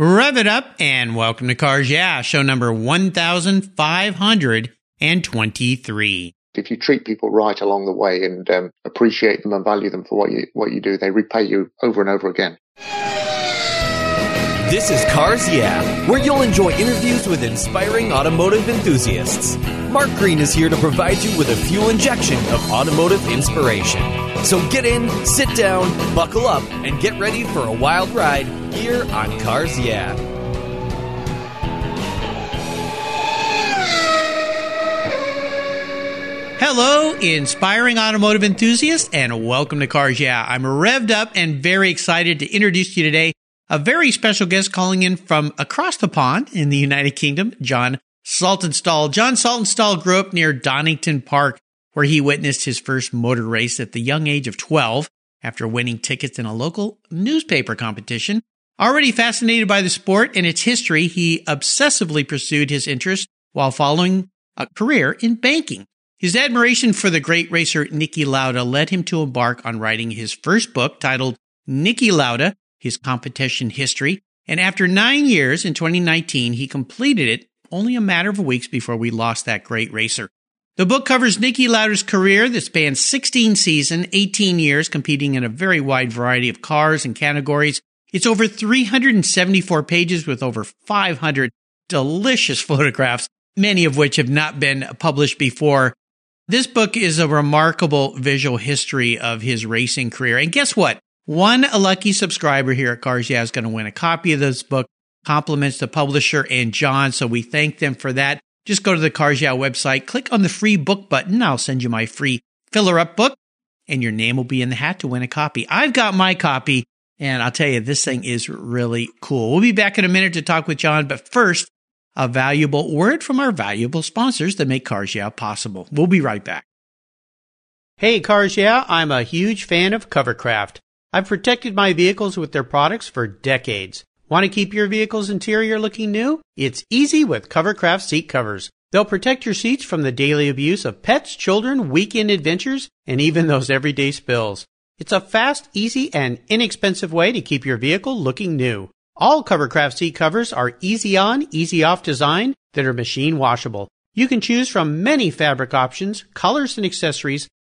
Rev it up and welcome to Cars Yeah, show number 1523. If you treat people right along the way and um, appreciate them and value them for what you what you do, they repay you over and over again. This is Cars Yeah, where you'll enjoy interviews with inspiring automotive enthusiasts. Mark Green is here to provide you with a fuel injection of automotive inspiration. So get in, sit down, buckle up, and get ready for a wild ride here on Cars Yeah. Hello, inspiring automotive enthusiasts, and welcome to Cars Yeah. I'm revved up and very excited to introduce you today a very special guest calling in from across the pond in the United Kingdom, John Saltonstall. John Saltonstall grew up near Donington Park, where he witnessed his first motor race at the young age of 12 after winning tickets in a local newspaper competition. Already fascinated by the sport and its history, he obsessively pursued his interest while following a career in banking. His admiration for the great racer Niki Lauda led him to embark on writing his first book titled Niki Lauda, His Competition History. And after nine years in 2019, he completed it only a matter of weeks before we lost that great racer. The book covers Niki Lauda's career that spans 16 seasons, 18 years, competing in a very wide variety of cars and categories. It's over 374 pages with over 500 delicious photographs, many of which have not been published before. This book is a remarkable visual history of his racing career. And guess what? One lucky subscriber here at Cars Yeah is going to win a copy of this book. Compliments the publisher and John. So we thank them for that. Just go to the Cars Yeah website, click on the free book button. I'll send you my free filler up book and your name will be in the hat to win a copy. I've got my copy and I'll tell you, this thing is really cool. We'll be back in a minute to talk with John, but first, a valuable word from our valuable sponsors that make Cars Yeah possible. We'll be right back. Hey, Cars Yeah, I'm a huge fan of Covercraft. I've protected my vehicles with their products for decades. Want to keep your vehicle's interior looking new? It's easy with Covercraft seat covers. They'll protect your seats from the daily abuse of pets, children, weekend adventures, and even those everyday spills. It's a fast, easy, and inexpensive way to keep your vehicle looking new. All Covercraft seat covers are easy on, easy off design that are machine washable. You can choose from many fabric options, colors, and accessories,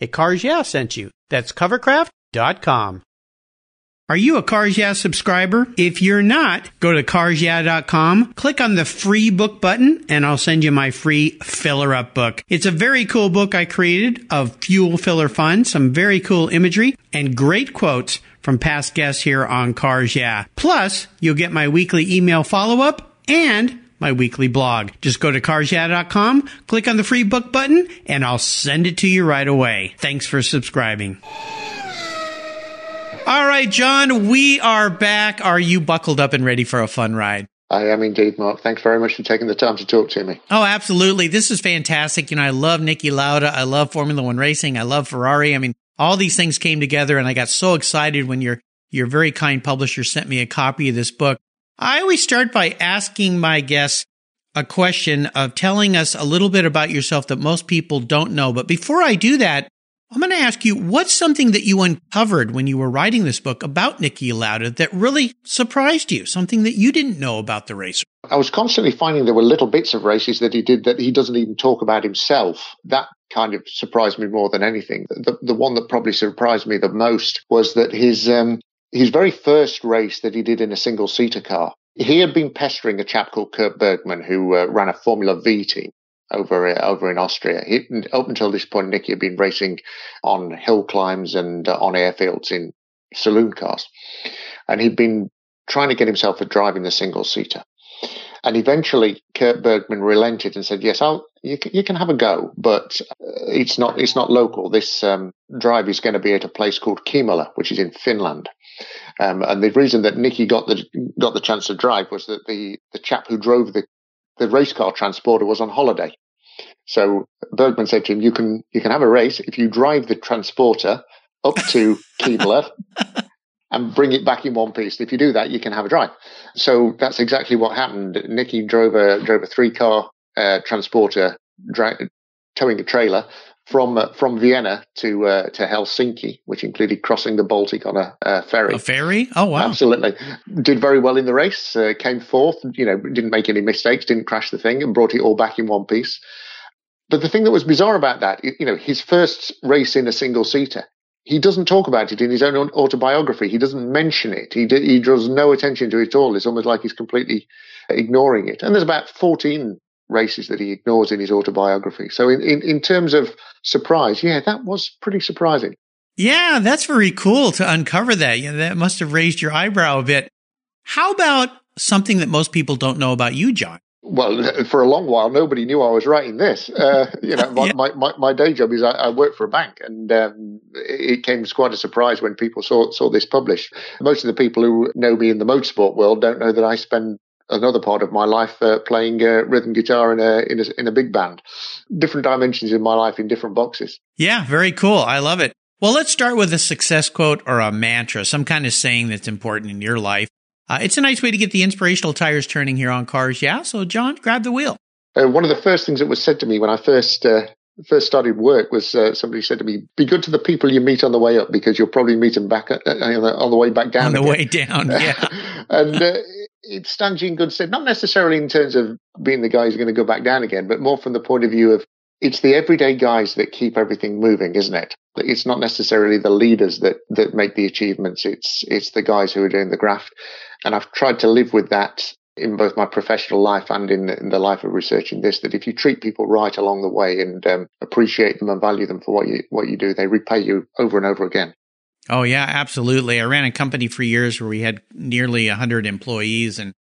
at Cars Yeah sent you. That's covercraft.com. Are you a Cars Yeah subscriber? If you're not, go to carsyeah.com, click on the free book button, and I'll send you my free filler up book. It's a very cool book I created of fuel filler fun, some very cool imagery, and great quotes from past guests here on Cars Yeah. Plus, you'll get my weekly email follow up and my weekly blog. Just go to carsyeah.com, click on the free book button, and I'll send it to you right away. Thanks for subscribing. All right, John, we are back. Are you buckled up and ready for a fun ride? I am indeed, Mark. Thanks very much for taking the time to talk to me. Oh, absolutely. This is fantastic. You know, I love Niki Lauda. I love Formula One racing. I love Ferrari. I mean, all these things came together and I got so excited when your, your very kind publisher sent me a copy of this book. I always start by asking my guests a question of telling us a little bit about yourself that most people don't know. But before I do that, I'm going to ask you, what's something that you uncovered when you were writing this book about Niki Lauda that really surprised you? Something that you didn't know about the racer? I was constantly finding there were little bits of races that he did that he doesn't even talk about himself. That kind of surprised me more than anything. The, the one that probably surprised me the most was that his, um, his very first race that he did in a single seater car, he had been pestering a chap called Kurt Bergmann, who uh, ran a Formula V team over uh, over in Austria. He, up until this point, Niki had been racing on hill climbs and uh, on airfields in saloon cars, and he'd been trying to get himself a driving the single seater. And eventually, Kurt Bergmann relented and said, "Yes, I'll, you, can, you can have a go, but uh, it's not it's not local. This um, drive is going to be at a place called Keimola, which is in Finland." Um, and the reason that Niki got the got the chance to drive was that the the chap who drove the the race car transporter was on holiday. So Bergmann said to him, "You can you can have a race if you drive the transporter up to Keimola and bring it back in one piece. If you do that, you can have a drive." So that's exactly what happened. Niki drove a drove a three car uh, transporter, dra- towing a trailer from uh, from Vienna to uh, to Helsinki, which included crossing the Baltic on a, a ferry. A ferry? Oh wow! Absolutely, did very well in the race. Uh, came fourth. You know, didn't make any mistakes. Didn't crash the thing, and brought it all back in one piece. But the thing that was bizarre about that, you know, his first race in a single seater, he doesn't talk about it in his own autobiography. He doesn't mention it. He he draws no attention to it at all. It's almost like he's completely ignoring it. And there's about 14 races that he ignores in his autobiography. So in, in, in terms of surprise, yeah, that was pretty surprising. Yeah, that's very cool to uncover that. You know, that must have raised your eyebrow a bit. How about something that most people don't know about you, John? Well, for a long while, nobody knew I was writing this. Uh, you know, my, yeah. my, my, my, day job is I, I, work for a bank, and um, it came as quite a surprise when people saw saw this published. Most of the people who know me in the motorsport world don't know that I spend another part of my life uh, playing uh, rhythm guitar in a, in a in a big band. Different dimensions in my life in different boxes. Yeah, very cool. I love it. Well, let's start with a success quote or a mantra, some kind of saying that's important in your life. Uh, it's a nice way to get the inspirational tires turning here on cars. Yeah. So, John, grab the wheel. Uh, one of the first things that was said to me when I first uh, first started work was uh, somebody said to me, "Be good to the people you meet on the way up because you'll probably meet them back at, uh, on the way back down." On the again. way down, yeah. and uh, it stands you in good stead, not necessarily in terms of being the guy who's going to go back down again, but more from the point of view of it's the everyday guys that keep everything moving, isn't it? It's not necessarily the leaders that that make the achievements. It's it's the guys who are doing the graft, and I've tried to live with that in both my professional life and in, in the life of researching this. That if you treat people right along the way and um, appreciate them and value them for what you what you do, they repay you over and over again. Oh, yeah, absolutely. I ran a company for years where we had nearly 100 employees, and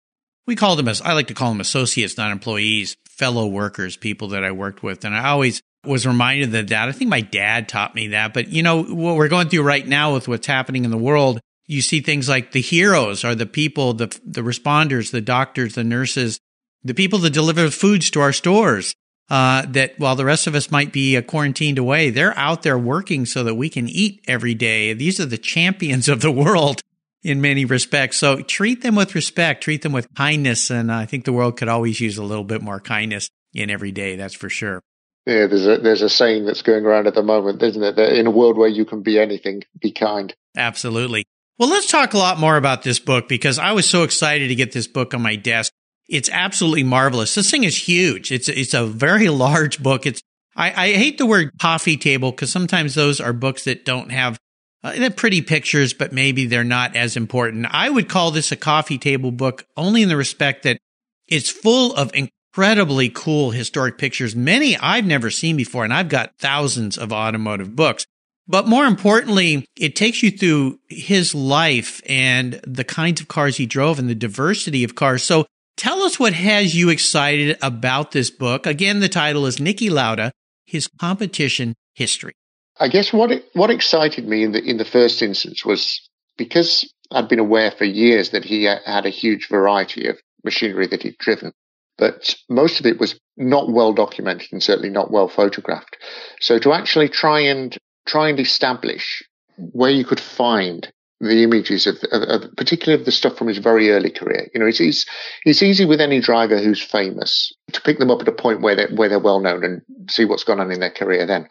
we called them, as I like to call them associates, not employees, fellow workers, people that I worked with. And I always was reminded of that. I think my dad taught me that. But, you know, what we're going through right now with what's happening in the world, you see things like the heroes are the people, the, the responders, the doctors, the nurses, the people that deliver foods to our stores uh, that while the rest of us might be uh, quarantined away, they're out there working so that we can eat every day. These are the champions of the world in many respects. So treat them with respect, treat them with kindness. And I think the world could always use a little bit more kindness in every day. That's for sure. Yeah, there's a there's a saying that's going around at the moment, isn't it? That in a world where you can be anything, be kind. Absolutely. Well, let's talk a lot more about this book because I was so excited to get this book on my desk. It's absolutely marvelous. This thing is huge. It's it's a very large book. It's I, I hate the word coffee table because sometimes those are books that don't have uh, pretty pictures, but maybe they're not as important. I would call this a coffee table book only in the respect that it's full of incredibly cool historic pictures, many I've never seen before, and I've got thousands of automotive books. But more importantly, it takes you through his life and the kinds of cars he drove and the diversity of cars. So Tell us what has you excited about this book. Again, the title is Niki Lauda, His Competition History. I guess what what excited me in the in the first instance was because I'd been aware for years that he had a huge variety of machinery that he'd driven, but most of it was not well documented and certainly not well photographed. So to actually try and try and establish where you could find the images of, of, of, particularly of the stuff from his very early career. You know, it's, it's, it's easy with any driver who's famous to pick them up at a point where they're, where they're well known and see what's gone on in their career then.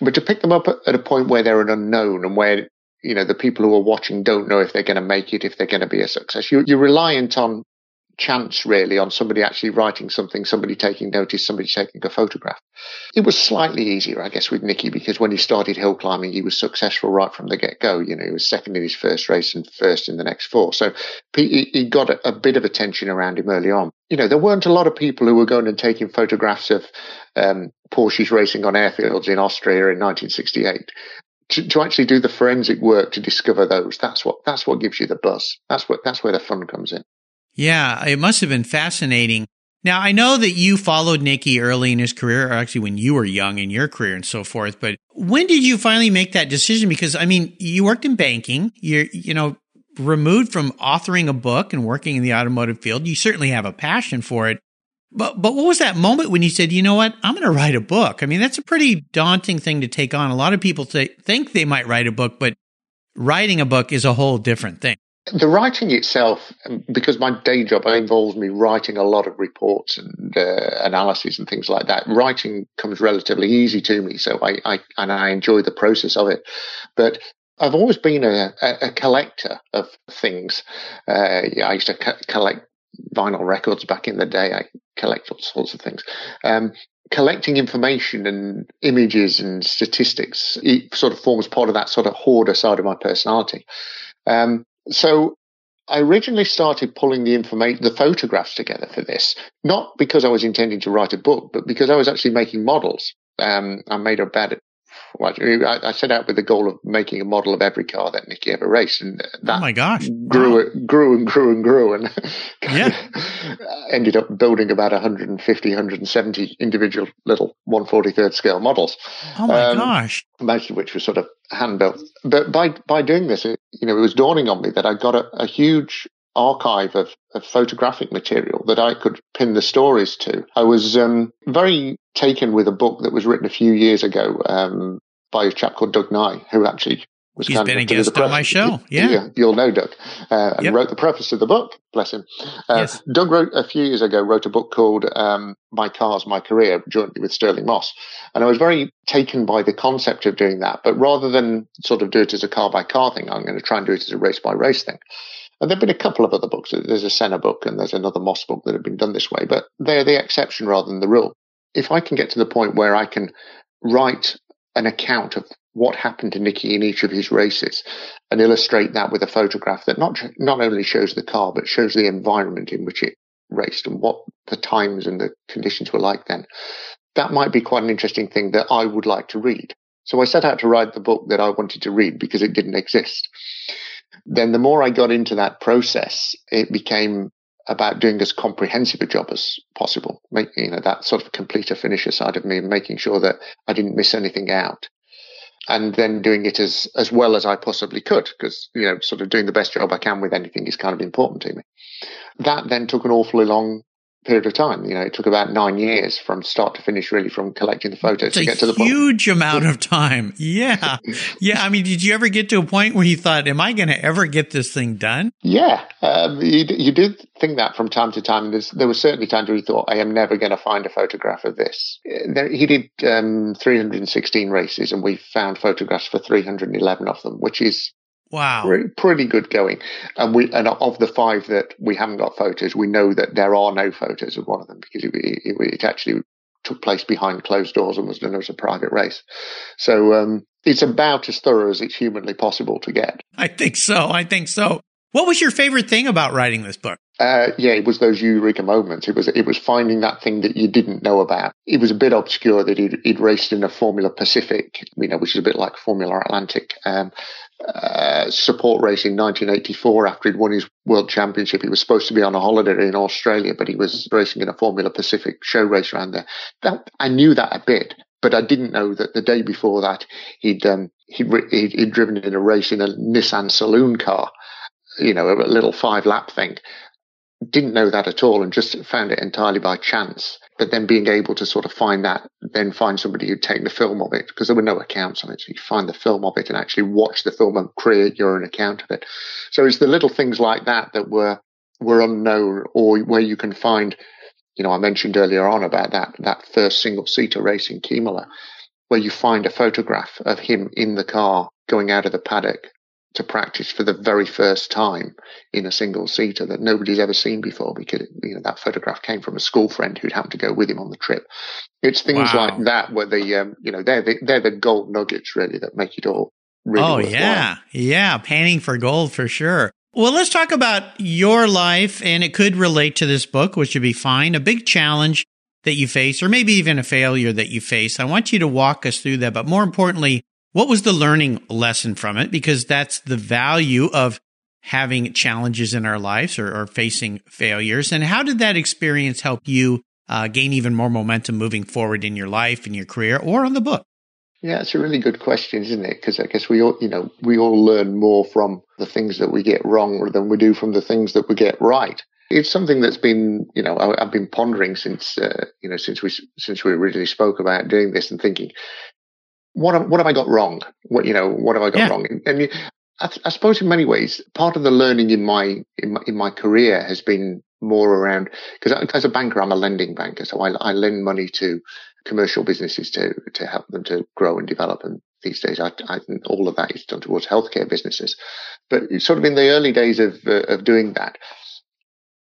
But to pick them up at a point where they're an unknown and where, you know, the people who are watching don't know if they're going to make it, if they're going to be a success, you, you're reliant on chance really on somebody actually writing something, somebody taking notice, somebody taking a photograph. It was slightly easier, I guess, with Niki because when he started hill climbing, he was successful right from the get go. You know, he was second in his first race and first in the next four. So he, got a, a bit of attention around him early on. You know, there weren't a lot of people who were going and taking photographs of um, Porsches racing on airfields in Austria in 1968. To, to, actually do the forensic work to discover those, that's what that's what gives you the buzz. That's what that's where the fun comes in. Yeah, it must have been fascinating. Now, I know that you followed Niki early in his career, or actually when you were young in your career and so forth, but when did you finally make that decision? Because, I mean, you worked in banking. You're, you know, removed from authoring a book and working in the automotive field. You certainly have a passion for it. But but what was that moment when you said, you know what, I'm going to write a book? I mean, that's a pretty daunting thing to take on. A lot of people say, think they might write a book, but writing a book is a whole different thing. The writing itself, because my day job involves me writing a lot of reports and uh, analyses and things like that. Writing comes relatively easy to me, so I, I and I enjoy the process of it. But I've always been a, a, a collector of things. Uh, I used to co- collect vinyl records back in the day. I collect all sorts of things. Um, collecting information and images and statistics it sort of forms part of that sort of hoarder side of my personality. Um, so I originally started pulling the information, the photographs together for this, not because I was intending to write a book, but because I was actually making models. Um, I made about well, I, set out with the goal of making a model of every car that Niki ever raced, and that oh my gosh, grew, wow. grew and grew and grew, and yeah. ended up building about 150, 170 individual little 143rd scale models. Oh my um, gosh, most of which were sort of hand built. But by by doing this, it, you know, it was dawning on me that I got a, a huge archive of, of, photographic material that I could pin the stories to. I was um, very taken with a book that was written a few years ago um, by a chap called Doug Nye, who actually was He's been a guest on my show. Yeah. yeah. You'll know Doug. Uh, and yep. wrote the preface to the book. Bless him. Uh, yes. Doug wrote a few years ago, wrote a book called um, My Cars, My Career, jointly with Stirling Moss. And I was very taken by the concept of doing that. But rather than sort of do it as a car by car thing, I'm going to try and do it as a race by race thing. And there have been a couple of other books. There's a Senna book and there's another Moss book that have been done this way, but they're the exception rather than the rule. If I can get to the point where I can write an account of what happened to Niki in each of his races and illustrate that with a photograph that not not only shows the car but shows the environment in which it raced and what the times and the conditions were like then that might be quite an interesting thing that I would like to read so I set out to write the book that I wanted to read because it didn't exist then the more I got into that process, it became about doing as comprehensive a job as possible. Make, you know, that sort of completer finisher side of me, making sure that I didn't miss anything out. And then doing it as, as well as I possibly could, because, you know, sort of doing the best job I can with anything is kind of important to me. That then took an awfully long period of time. You know, it took about nine years from start to finish, really, from collecting the photos it's to get to the point. Huge amount of time. Yeah, yeah. I mean, did you ever get to a point where you thought, "Am I going to ever get this thing done?" Yeah, um, you, you did think that from time to time. There's, there were certainly times where you thought, "I am never going to find a photograph of this." There, he did um, 316 races, and we found photographs for 311 of them, which is Wow. Pretty, pretty, good going. And we, and of the five that we haven't got photos, we know that there are no photos of one of them because it, it, it actually took place behind closed doors and was done as a private race. So, um, it's about as thorough as it's humanly possible to get. I think so. I think so. What was your favorite thing about writing this book? Uh, yeah, it was those eureka moments. It was it was finding that thing that you didn't know about. It was a bit obscure that he'd, he'd raced in a Formula Pacific, you know, which is a bit like Formula Atlantic. Um, uh, support race in 1984 after he'd won his world championship. He was supposed to be on a holiday in Australia, but he was racing in a Formula Pacific show race around there. That, I knew that a bit, but I didn't know that the day before that he'd, um, he'd, he'd, he'd driven in a race in a Nissan saloon car, you know, a little five lap thing. Didn't know that at all and just found it entirely by chance but then being able to sort of find that, then find somebody who'd take the film of it because there were no accounts on it. So you find the film of it and actually watch the film and create your own account of it. So it's the little things like that that were, were unknown or where you can find, you know, I mentioned earlier on about that, that first single seater race in Keimola where you find a photograph of him in the car going out of the paddock to practice for the very first time in a single seater that nobody's ever seen before because you know that photograph came from a school friend who'd happened to go with him on the trip. It's things wow. like that where the um, you know they're the, they're the gold nuggets really that make it all really. Oh worthwhile. yeah, yeah, panning for gold for sure. Well, let's talk about your life, and it could relate to this book, which would be fine. A big challenge that you face, or maybe even a failure that you face. I want you to walk us through that, but more importantly, what was the learning lesson from it? Because that's the value of having challenges in our lives or, or facing failures. And how did that experience help you uh, gain even more momentum moving forward in your life, in your career, or on the book? Yeah, it's a really good question, isn't it? Because I guess we all, you know, we all learn more from the things that we get wrong than we do from the things that we get right. It's something that's been, you know, I, have been pondering since, uh, you know, since we since we originally spoke about doing this and thinking, what have, what have I got wrong? What you know, what have I got yeah. wrong? And I, I, suppose in many ways, part of the learning in my in my, in my career has been more around because as a banker, I'm a lending banker, so I, I lend money to commercial businesses to to help them to grow and develop. And these days, I, I all of that is done towards healthcare businesses. But sort of in the early days of uh, of doing that,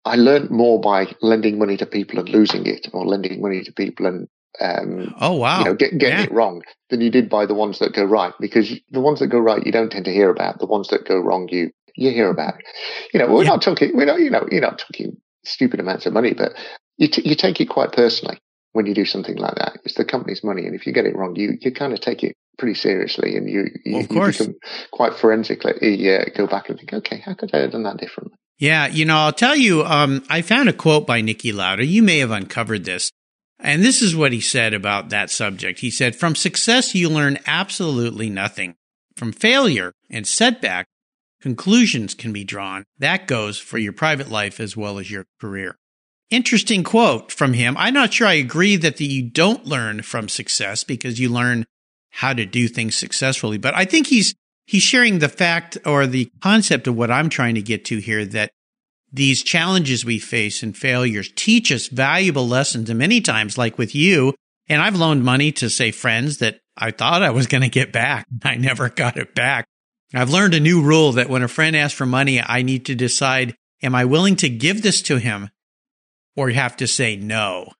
I learned more by lending money to people and losing it, or lending money to people and um, oh wow, you know, get, getting yeah. it wrong than you did by the ones that go right. Because the ones that go right, you don't tend to hear about. The ones that go wrong, you you hear about. You know, we're yeah. not talking. We're not. You know, you're not talking stupid amounts of money, but you t- you take it quite personally when you do something like that. It's the company's money, and if you get it wrong, you you kind of take it pretty seriously, and you you, well, of course. you become quite forensically uh, go back and think, okay, how could I have done that differently? Yeah, you know, I'll tell you, um, I found a quote by Niki Lauda. You may have uncovered this. And this is what he said about that subject. He said, From success, you learn absolutely nothing. From failure and setback, conclusions can be drawn. That goes for your private life as well as your career. Interesting quote from him. I'm not sure I agree that the, you don't learn from success because you learn how to do things successfully. But I think he's, he's sharing the fact or the concept of what I'm trying to get to here that these challenges we face and failures teach us valuable lessons. And many times, like with you, and I've loaned money to say friends that I thought I was going to get back. I never got it back. I've learned a new rule that when a friend asks for money, I need to decide, am I willing to give this to him or have to say no?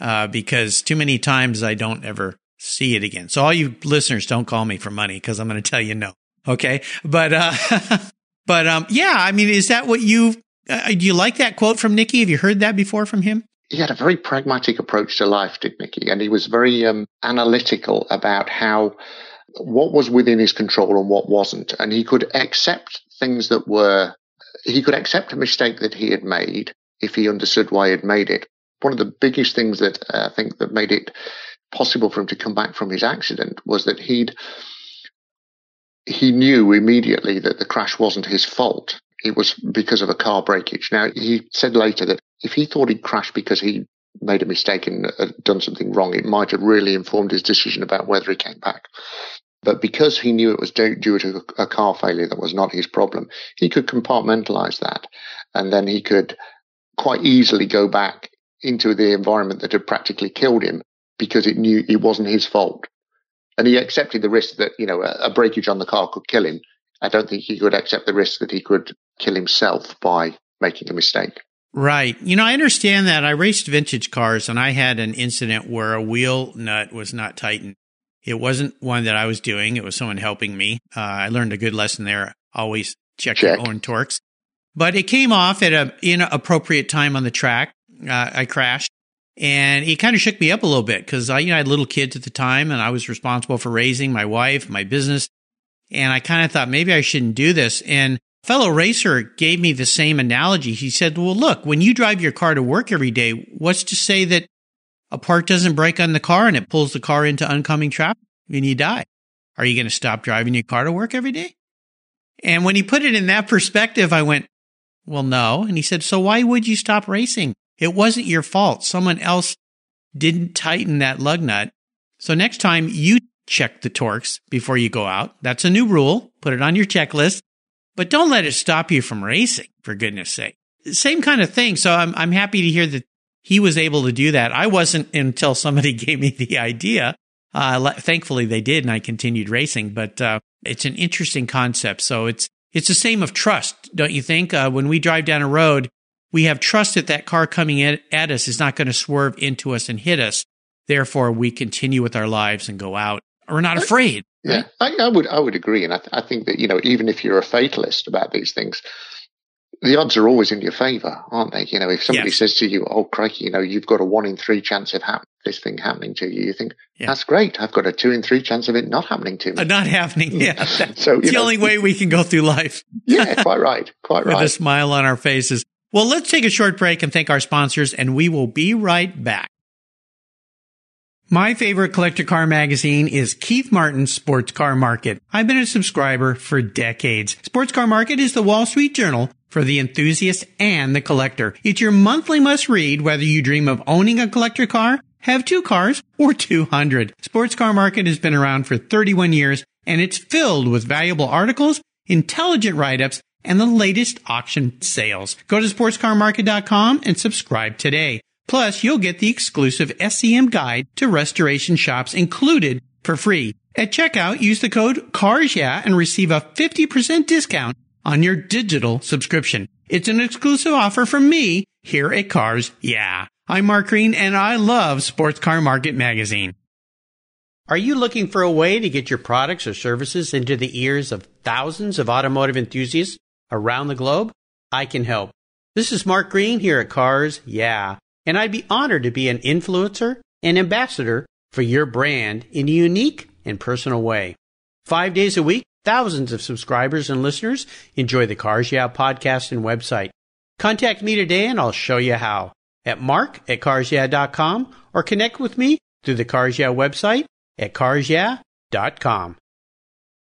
Uh, because too many times I don't ever see it again. So all you listeners don't call me for money because I'm going to tell you no. Okay. But, uh, but, um, yeah, I mean, is that what you, uh, do you like that quote from Niki? Have you heard that before from him? He had a very pragmatic approach to life, did Niki? And he was very um, analytical about how, what was within his control and what wasn't. And he could accept things that were, he could accept a mistake that he had made if he understood why he had made it. One of the biggest things that uh, I think that made it possible for him to come back from his accident was that he'd he knew immediately that the crash wasn't his fault. It was because of a car breakage. Now he said later that if he thought he'd crashed because he made a mistake and had done something wrong, it might have really informed his decision about whether he came back. But because he knew it was due to a car failure that was not his problem, he could compartmentalize that. And then he could quite easily go back into the environment that had practically killed him because it knew it wasn't his fault. And he accepted the risk that, you know, a breakage on the car could kill him. I don't think he could accept the risk that he could kill himself by making a mistake. Right. You know, I understand that. I raced vintage cars and I had an incident where a wheel nut was not tightened. It wasn't one that I was doing. It was someone helping me. Uh, I learned a good lesson there. Always check, check. your own torques. But it came off at a inappropriate time on the track. Uh, I crashed and it kind of shook me up a little bit because I, you know, I had little kids at the time and I was responsible for raising my wife, my business. And I kind of thought maybe I shouldn't do this. And fellow racer gave me the same analogy. He said, well, look, when you drive your car to work every day, what's to say that a part doesn't break on the car and it pulls the car into oncoming traffic and you die? Are you going to stop driving your car to work every day? And when he put it in that perspective, I went, well, no. And he said, so why would you stop racing? It wasn't your fault. Someone else didn't tighten that lug nut. So next time you check the torques before you go out. That's a new rule. Put it on your checklist, but don't let it stop you from racing for goodness sake. Same kind of thing. So I'm, I'm happy to hear that he was able to do that. I wasn't until somebody gave me the idea. Uh, thankfully they did and I continued racing, but, uh, it's an interesting concept. So it's, it's the same of trust, don't you think? Uh, when we drive down a road, we have trust that that car coming at, at us is not going to swerve into us and hit us. Therefore, we continue with our lives and go out. We're not afraid. Yeah, I, I, would I would agree, and I, th- I think that you know even if you're a fatalist about these things, the odds are always in your favour, aren't they? You know, if somebody yes. says to you, "Oh, crikey, you know, you've got a one in three chance of ha- this thing happening to you," you think yeah. that's great. I've got a two in three chance of it not happening to me. Uh, not happening. Yeah, so it's the know, only way we can go through life. yeah, quite right. Quite right. With a smile on our faces. Well, let's take a short break and thank our sponsors, and we will be right back. My favorite collector car magazine is Keith Martin's Sports Car Market. I've been a subscriber for decades. Sports Car Market is the Wall Street Journal for the enthusiast and the collector. It's your monthly must read whether you dream of owning a collector car, have two cars, or 200. Sports Car Market has been around for 31 years and it's filled with valuable articles, intelligent write-ups, and the latest auction sales. Go to sportscarmarket.com and subscribe today. Plus, you'll get the exclusive SCM guide to restoration shops included for free. At checkout, use the code CARSYEAH and receive a 50% discount on your digital subscription. It's an exclusive offer from me here at Cars Yeah. I'm Mark Green and I love Sports Car Market Magazine. Are you looking for a way to get your products or services into the ears of thousands of automotive enthusiasts around the globe? I can help. This is Mark Green here at Cars Yeah and I'd be honored to be an influencer and ambassador for your brand in a unique and personal way. Five days a week, thousands of subscribers and listeners enjoy the Cars Yeah podcast and website. Contact me today and I'll show you how at mark at or connect with me through the Cars Yeah website at carsyeah.com.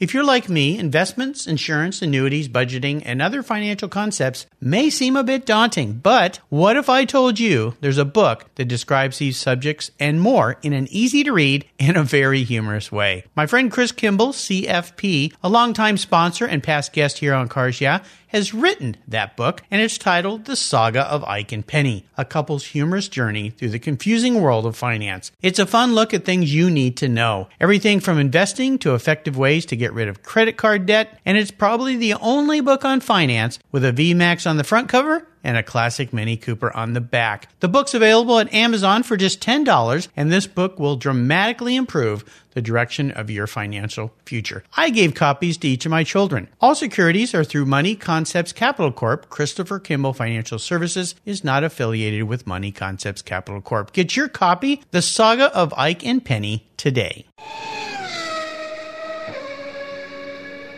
If you're like me, investments, insurance, annuities, budgeting, and other financial concepts may seem a bit daunting, but what if I told you there's a book that describes these subjects and more in an easy to read and a very humorous way? My friend Chris Kimball, CFP, a longtime sponsor and past guest here on Cars Yeah, has written that book, and it's titled The Saga of Ike and Penny, a couple's humorous journey through the confusing world of finance. It's a fun look at things you need to know. Everything from investing to effective ways to get rid of credit card debt, and it's probably the only book on finance with a VMAX on the front cover and a classic Mini Cooper on the back. The book's available at Amazon for just $10, and this book will dramatically improve the direction of your financial future. I gave copies to each of my children. All securities are through Money Concepts Capital Corp. Christopher Kimball Financial Services is not affiliated with Money Concepts Capital Corp. Get your copy, The Saga of Ike and Penny, today.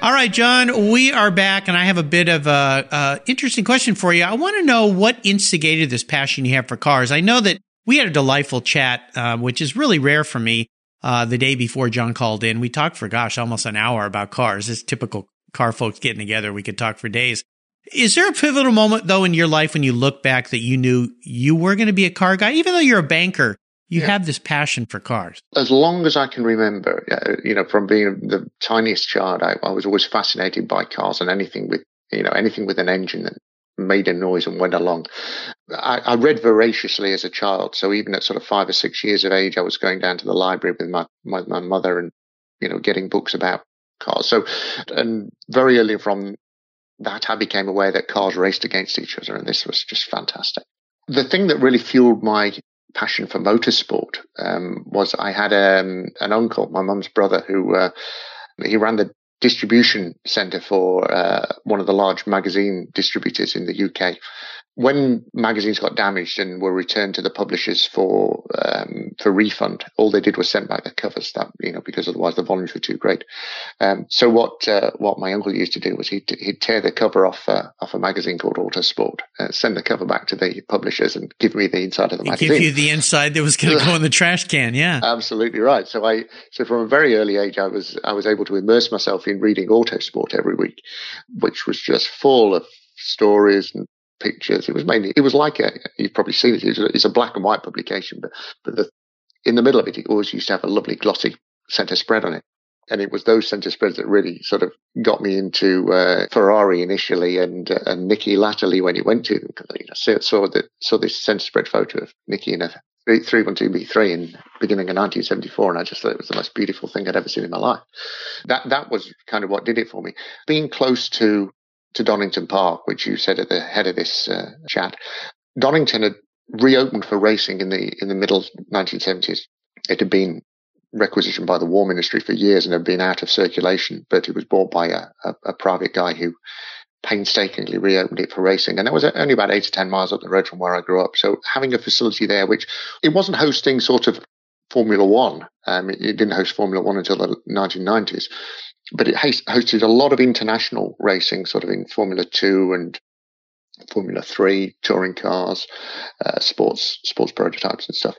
All right, John, we are back, and I have a bit of a, a interesting question for you. I want to know what instigated this passion you have for cars. I know that we had a delightful chat, uh, which is really rare for me. Uh, the day before John called in, we talked for gosh almost an hour about cars. It's typical car folks getting together. We could talk for days. Is there a pivotal moment though in your life when you look back that you knew you were going to be a car guy, even though you're a banker? You yeah. have this passion for cars. As long as I can remember, you know, from being the tiniest child, I, I was always fascinated by cars and anything with, you know, anything with an engine that made a noise and went along. I, I, read voraciously as a child. So even at sort of five or six years of age, I was going down to the library with my, my, my mother and, you know, getting books about cars. So, and very early from that, I became aware that cars raced against each other. And this was just fantastic. The thing that really fueled my passion for motorsport um, was I had um, an uncle, my mum's brother, who uh, he ran the distribution center for uh, one of the large magazine distributors in the UK when magazines got damaged and were returned to the publishers for um, for refund, all they did was send back the covers. That you know because otherwise the volumes were too great. Um, so what uh, what my uncle used to do was he'd, he'd tear the cover off uh, off a magazine called Autosport, uh, send the cover back to the publishers, and give me the inside of the magazine. Give you the inside that was going to go in the trash can. Yeah, absolutely right. So I so from a very early age, I was I was able to immerse myself in reading Autosport every week, which was just full of stories and pictures. It was mainly, it was like a, you've probably seen it, it's a, black and white publication, but, but the, in the middle of it, it always used to have a lovely glossy center spread on it. And it was those center spreads that really sort of got me into uh, Ferrari initially and uh, and Niki latterly when he went to them because you know, saw, saw, the, saw this center spread photo of Niki in a 312B3 in beginning of 1974 and I just thought it was the most beautiful thing I'd ever seen in my life. That that was kind of what did it for me. Being close to to Donington Park, which you said at the head of this uh, chat, Donington had reopened for racing in the in the middle 1970s. It had been requisitioned by the War Ministry for years and had been out of circulation, but it was bought by a, a, a private guy who painstakingly reopened it for racing. And that was only about eight to 10 miles up the road from where I grew up. So having a facility there, which it wasn't hosting sort of Formula One. Um, it, it, didn't host Formula One until the 1990s, but it hosted a lot of international racing, sort of in Formula Two and Formula Three, touring cars, uh, sports sports prototypes and stuff.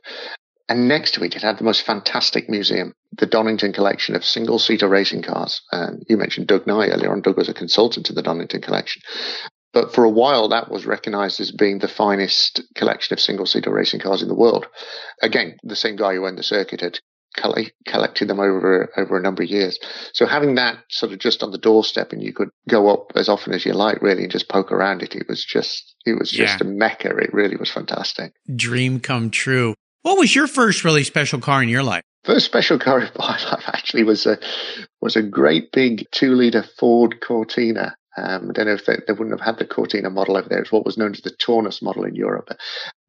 And next to it, it had the most fantastic museum, the Donington collection of single seater racing cars. Um, you mentioned Doug Nye earlier on. Doug was a consultant to the Donington collection. But for a while, that was recognized as being the finest collection of single seater racing cars in the world. Again, the same guy who owned the circuit had collected them over over a number of years. So having that sort of just on the doorstep, and you could go up as often as you like, really, and just poke around it. It was just it was just yeah. a mecca. It really was fantastic. Dream come true. What was your first really special car in your life? First special car in my life actually was a was a great big two liter Ford Cortina. Um, I don't know if they, they, wouldn't have had the Cortina model over there. It's what was known as the Taunus model in Europe. A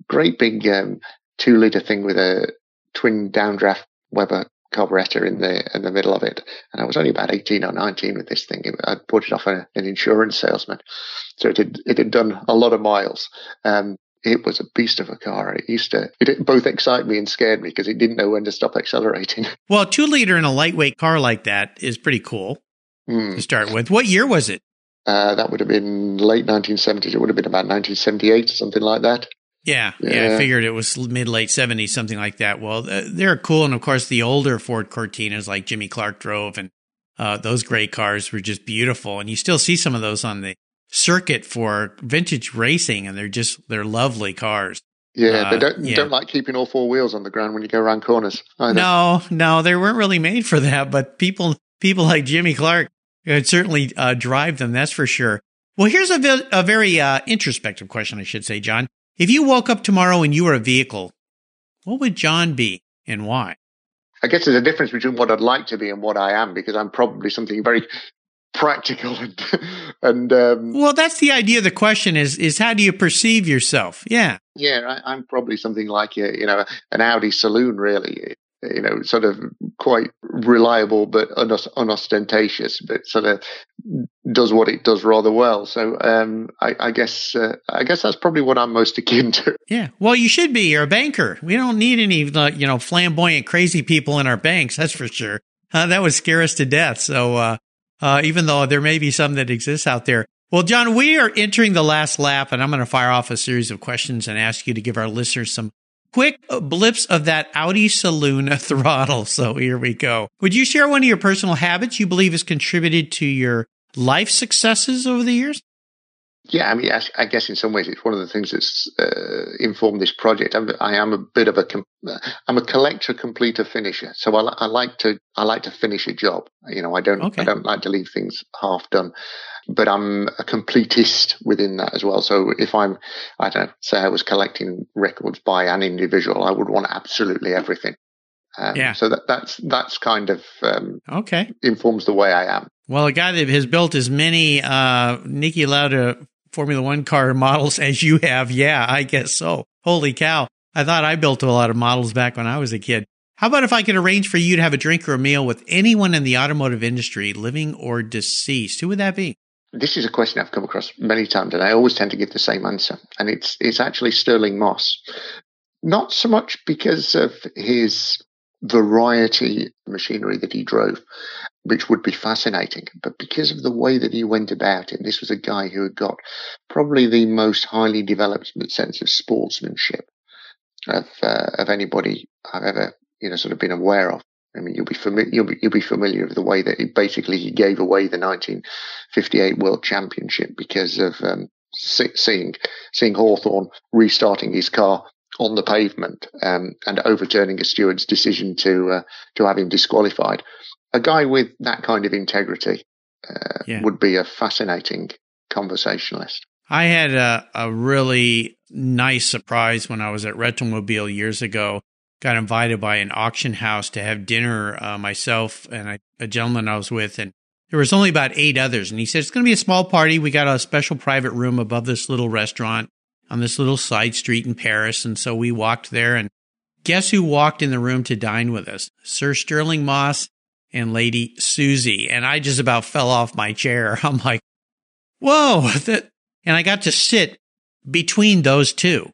great big um, two liter thing with a twin downdraft Weber carburetor in the in the middle of it, and I was only about eighteen or nineteen with this thing. I bought it off a, an insurance salesman, so it had it had done a lot of miles. Um, it was a beast of a car. It used to it both excite me and scared me because it didn't know when to stop accelerating. Well, two liter in a lightweight car like that is pretty cool mm. to start with. What year was it? Uh, that would have been late 1970s. It would have been about 1978 or something like that. Yeah, yeah, yeah, I figured it was mid late 70s, something like that. Well, uh, they're cool. And of course, the older Ford Cortinas like Jimmy Clark drove and uh, those great cars were just beautiful. And you still see some of those on the circuit for vintage racing, and they're just, they're lovely cars. Yeah, uh, they don't yeah. don't like keeping all four wheels on the ground when you go around corners. Either. No, no, they weren't really made for that. But people people like Jimmy Clark could certainly uh, drive them. That's for sure. Well, here's a, vi- a very uh, introspective question, I should say, John. If you woke up tomorrow and you were a vehicle, what would John be and why? I guess there's a difference between what I'd like to be and what I am because I'm probably something very practical and and um, well that's the idea of the question is is how do you perceive yourself yeah yeah I, am probably something like a, you know an audi saloon really you know, sort of quite reliable but unostentatious, but sort of does what it does rather well. So um, I, I, guess uh, I guess that's probably what I'm most akin to. Yeah, well, you should be. You're a banker. We don't need any you know flamboyant, crazy people in our banks. That's for sure. Uh, that would scare us to death. So uh, uh, even though there may be some that exists out there. Well, John, we are entering the last lap, and I'm going to fire off a series of questions and ask you to give our listeners some quick blips of that Audi saloon throttle. So here we go. Would you share one of your personal habits you believe has contributed to your life successes over the years? Yeah, I mean, I, guess in some ways it's one of the things that's uh, informed this project. I'm, I am a bit of a, I'm a collector, completer, finisher. So I, I, like to, I like to finish a job. You know, I don't, okay. I don't like to leave things half done but I'm a completist within that as well. So if I'm, I don't know, say I was collecting records by an individual, I would want absolutely everything. Um, yeah. So that, that's that's kind of um, okay informs the way I am. Well, a guy that has built as many uh, Niki Lauda Formula One car models as you have, yeah, I guess so. Holy cow! I thought I built a lot of models back when I was a kid. How about if I could arrange for you to have a drink or a meal with anyone in the automotive industry, living or deceased? Who would that be? this is a question I've come across many times, and I always tend to give the same answer, and it's it's actually Stirling Moss. Not so much because of his variety of machinery that he drove, which would be fascinating, but because of the way that he went about it. This was a guy who had got probably the most highly developed sense of sportsmanship of uh, of anybody I've ever you know sort of been aware of. I mean, you'll be familiar. You'll be, you'll be familiar with the way that he basically he gave away the 1958 World Championship because of um, seeing seeing Hawthorn restarting his car on the pavement um, and overturning a steward's decision to uh, to have him disqualified. A guy with that kind of integrity uh, yeah. would be a fascinating conversationalist. I had a, a really nice surprise when I was at Retromobile years ago got invited by an auction house to have dinner, uh, myself and I, a gentleman I was with, and there was only about eight others. And he said, it's going to be a small party. We got a special private room above this little restaurant on this little side street in Paris. And so we walked there and guess who walked in the room to dine with us? Sir Stirling Moss and Lady Susie. And I just about fell off my chair. I'm like, whoa, that, and I got to sit between those two.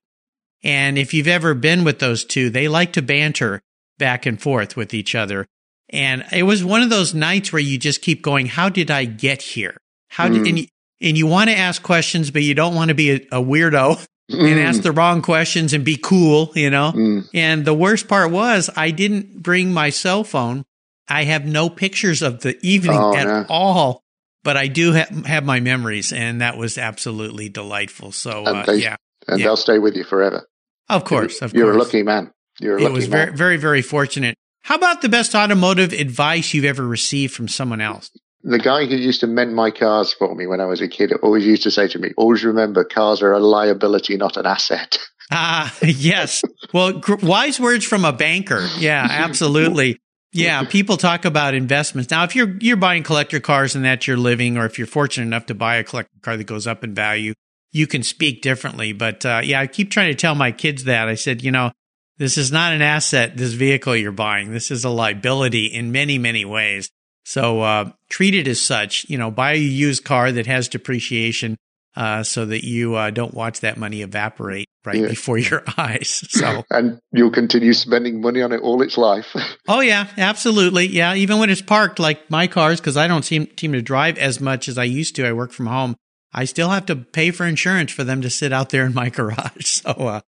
And if you've ever been with those two, they like to banter, back and forth with each other. And it was one of those nights where you just keep going, how did I get here? How did, hmm. and you, and you want to ask questions, but you don't want to be a, a weirdo and ask the wrong questions and be cool, you know? Mm. And the worst part was I didn't bring my cell phone. I have no pictures of the evening Oh, at no. all, but I do ha- have my memories, and that was absolutely delightful. So, uh, they- yeah, and Yeah. they'll stay with you forever. of course, of You're course. a lucky man. You're a It lucky was man. very, very, very fortunate. How about the best automotive advice you've ever received from someone else? The guy who used to mend my cars for me when I was a kid always used to say to me, always remember cars are a liability, not an asset. Ah, yes. Well, gr- wise words from a banker. Yeah, absolutely. Yeah, people talk about investments. Now, if you're you're buying collector cars and that's your living, or if you're fortunate enough to buy a collector car that goes up in value, you can speak differently. But uh, yeah, I keep trying to tell my kids that. I said, you know, this is not an asset. This vehicle you're buying, this is a liability in many many ways. So uh, treat it as such. You know, buy a used car that has depreciation uh, so that you uh, don't watch that money evaporate right Yeah. before your eyes. So, and you'll continue spending money on it all its life. oh yeah, absolutely, yeah. Even when it's parked, like my cars, because I don't seem seem to drive as much as I used to. I work from home. I still have to pay for insurance for them to sit out there in my garage. So, uh,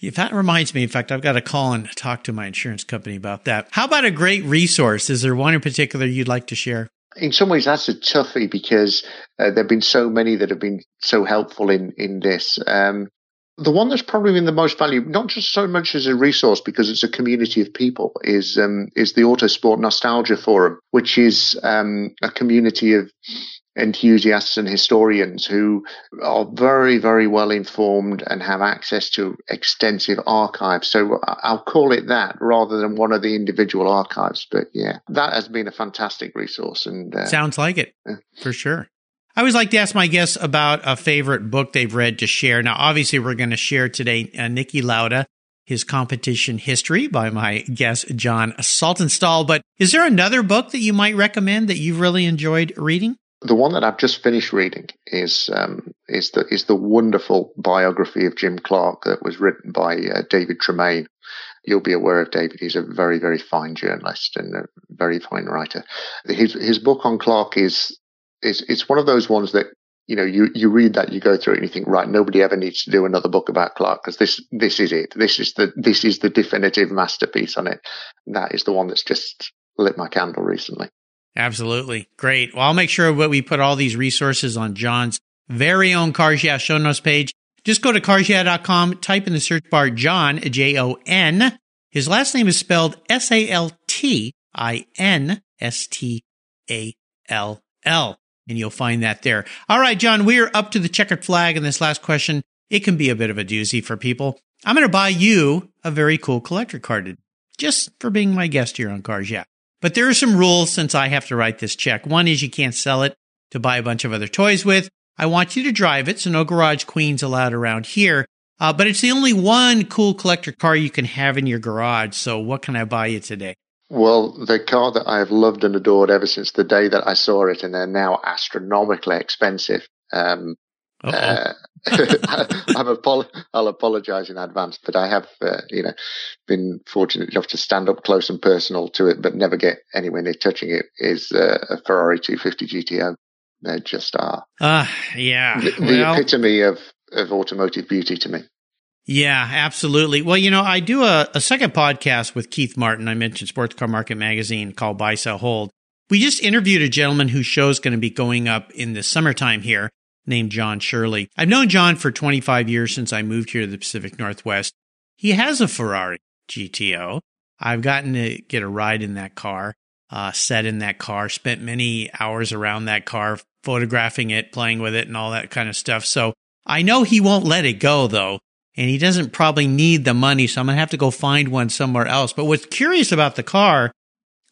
if that reminds me, in fact, I've got to call and talk to my insurance company about that. How about a great resource? Is there one in particular you'd like to share? In some ways, that's a toughie because uh, there have been so many that have been so helpful in in this. Um, the one that's probably been the most valuable, not just so much as a resource because it's a community of people, is um, is the Autosport Nostalgia Forum, which is um, a community of enthusiasts and historians who are very, very well informed and have access to extensive archives. So I- I'll call it that rather than one of the individual archives. But yeah, that has been a fantastic resource. And uh, Sounds like it Yeah. for sure. I always like to ask my guests about a favorite book they've read to share. Now, obviously, we're going to share today uh, Niki Lauda, his competition history by my guest, John Saltinstall. But is there another book that you might recommend that you've really enjoyed reading? The one that I've just finished reading is um, is the is the wonderful biography of Jim Clark that was written by uh, David Tremayne. You'll be aware of David. He's a very very fine journalist and a very fine writer. His his book on Clark is is it's one of those ones that you know you you read that you go through it and you think right nobody ever needs to do another book about Clark because this this is it. This is the this is the definitive masterpiece on it. That is the one that's just lit my candle recently. Absolutely. Great. Well, I'll make sure that we put all these resources on John's very own Cars Yeah show notes page. Just go to carsyeah.com, type in the search bar John, J O N. His last name is spelled S A L T I N S T A L L. And you'll find that there. All right, John, we're up to the checkered flag in this last question. It can be a bit of a doozy for people. I'm going to buy you a very cool collector card just for being my guest here on Cars Yeah. But there are some rules since I have to write this check. One is you can't sell it to buy a bunch of other toys with. I want you to drive it, so no garage queens allowed around here. Uh, but it's the only one cool collector car you can have in your garage. So what can I buy you today? Well, the car that I have loved and adored ever since the day that I saw it, and they're now astronomically expensive. Um. Uh, I'm apol- I'll apologize in advance, but I have, uh, you know, been fortunate enough to stand up close and personal to it, but never get anywhere near touching it. Is uh, a Ferrari 250 GTO. They just are Uh, yeah. the, the Well, epitome of of automotive beauty to me. Yeah, absolutely. Well, you know, I do a, a second podcast with Keith Martin. I mentioned Sports Car Market Magazine called Buy, Sell, Hold. We just interviewed a gentleman whose show is going to be going up in the summertime here named John Shirley. I've known John for 25 years since I moved here to the Pacific Northwest. He has a Ferrari GTO. I've gotten to get a ride in that car, uh, sat in that car, spent many hours around that car, photographing it, playing with it, and all that kind of stuff. So I know he won't let it go though and he doesn't probably need the money, so I'm gonna have to go find one somewhere else. But what's curious about the car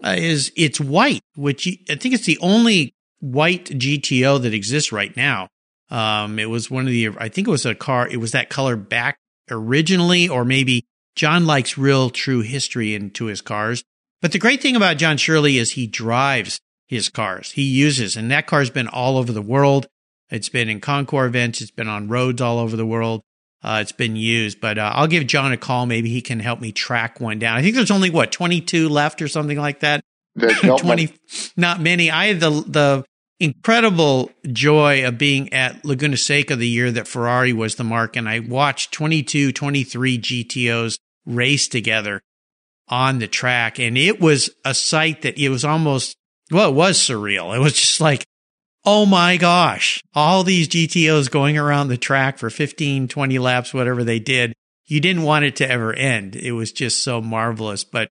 uh, is it's white, which I think it's the only white GTO that exists right now. Um, it was one of the, I think it was a car, it was that color back originally, or maybe John likes real true history into his cars. But the great thing about John Shirley is he drives his cars. He uses, and that car's been all over the world. It's been in Concours events. It's been on roads all over the world. uh, it's been used. But uh, I'll give John a call. Maybe he can help me track one down. I think there's only what 22 left or something like that. Not 20, many. not many. I had the the incredible joy of being at Laguna Seca the year that Ferrari was the marque, and I watched 22, 23 GTOs race together on the track, and it was a sight that it was almost well, it was surreal. It was just like oh my gosh, all these GTOs going around the track for 15, 20 laps, whatever they did. You didn't want it to ever end. It was just so marvelous. But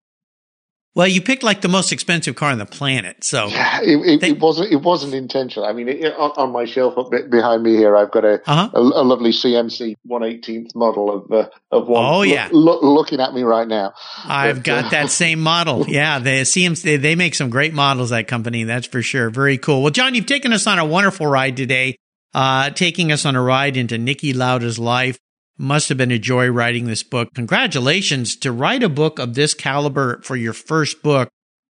well, you picked like the most expensive car on the planet, so Yeah, it, it, They- it wasn't. It wasn't intentional. I mean, it, on, on my shelf up behind me here, I've got a uh-huh. a, a lovely CMC 118th model of uh, of one. Oh, yeah. loo- looking at me right now. I've But, got uh, that same model. Yeah, the CMC they, they make some great models. That company, that's for sure. Very cool. Well, John, you've taken us on a wonderful ride today. Uh, taking us on a ride into Niki Lauda's life. Must have been a joy writing this book. Congratulations to write a book of this caliber for your first book.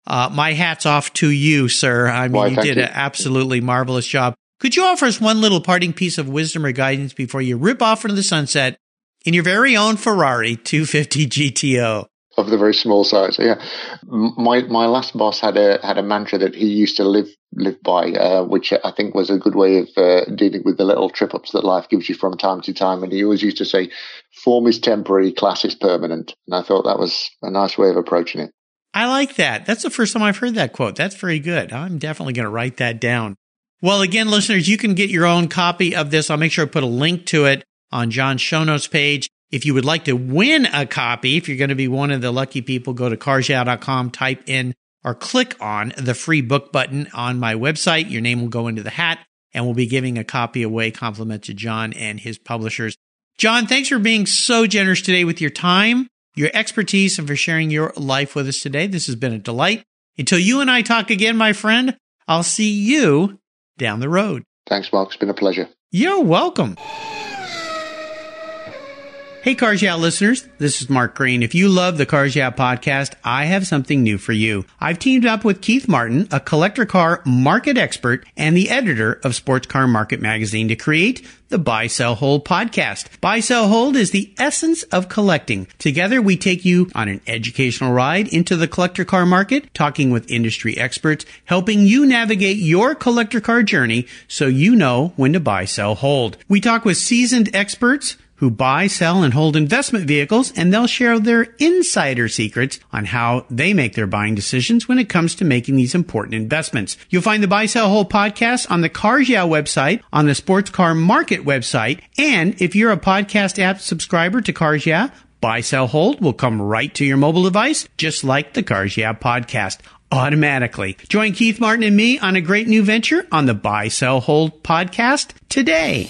Uh, my hat's off to you, sir. I mean, Why, you did you. an absolutely marvelous job. Could you offer us one little parting piece of wisdom or guidance before you rip off into the sunset in your very own Ferrari 250 GTO? Of the very small size. Yeah, my my last boss had a had a mantra that he used to live live by, uh, which I think was a good way of uh, dealing with the little trip ups that life gives you from time to time. And he always used to say, "Form is temporary, class is permanent." And I thought that was a nice way of approaching it. I like that. That's the first time I've heard that quote. That's very good. I'm definitely going to write that down. Well, again, listeners, you can get your own copy of this. I'll make sure I put a link to it on John's show notes page. If you would like to win a copy, if you're going to be one of the lucky people, go to carsyeah.com, type in or click on the free book button on my website. Your name will go into the hat and we'll be giving a copy away compliment to John and his publishers. John, thanks for being so generous today with your time, your expertise, and for sharing your life with us today. This has been a delight. Until you and I talk again, my friend, I'll see you down the road. Thanks, Mark. It's been a pleasure. You're welcome. Hey, Cars Yeah listeners, this is Mark Green. If you love the Cars Yeah podcast, I have something new for you. I've teamed up with Keith Martin, a collector car market expert and the editor of Sports Car Market Magazine to create the Buy, Sell, Hold podcast. Buy, Sell, Hold is the essence of collecting. Together, we take you on an educational ride into the collector car market, talking with industry experts, helping you navigate your collector car journey so you know when to buy, sell, hold. We talk with seasoned experts who buy, sell, and hold investment vehicles, and they'll share their insider secrets on how they make their buying decisions when it comes to making these important investments. You'll find the Buy, Sell, Hold podcast on the Cars Yeah website, on the Sports Car Market website, and if you're a podcast app subscriber to Cars Yeah, Buy, Sell, Hold will come right to your mobile device, just like the Cars Yeah podcast automatically. Join Keith Martin and me on a great new venture on the Buy, Sell, Hold podcast today.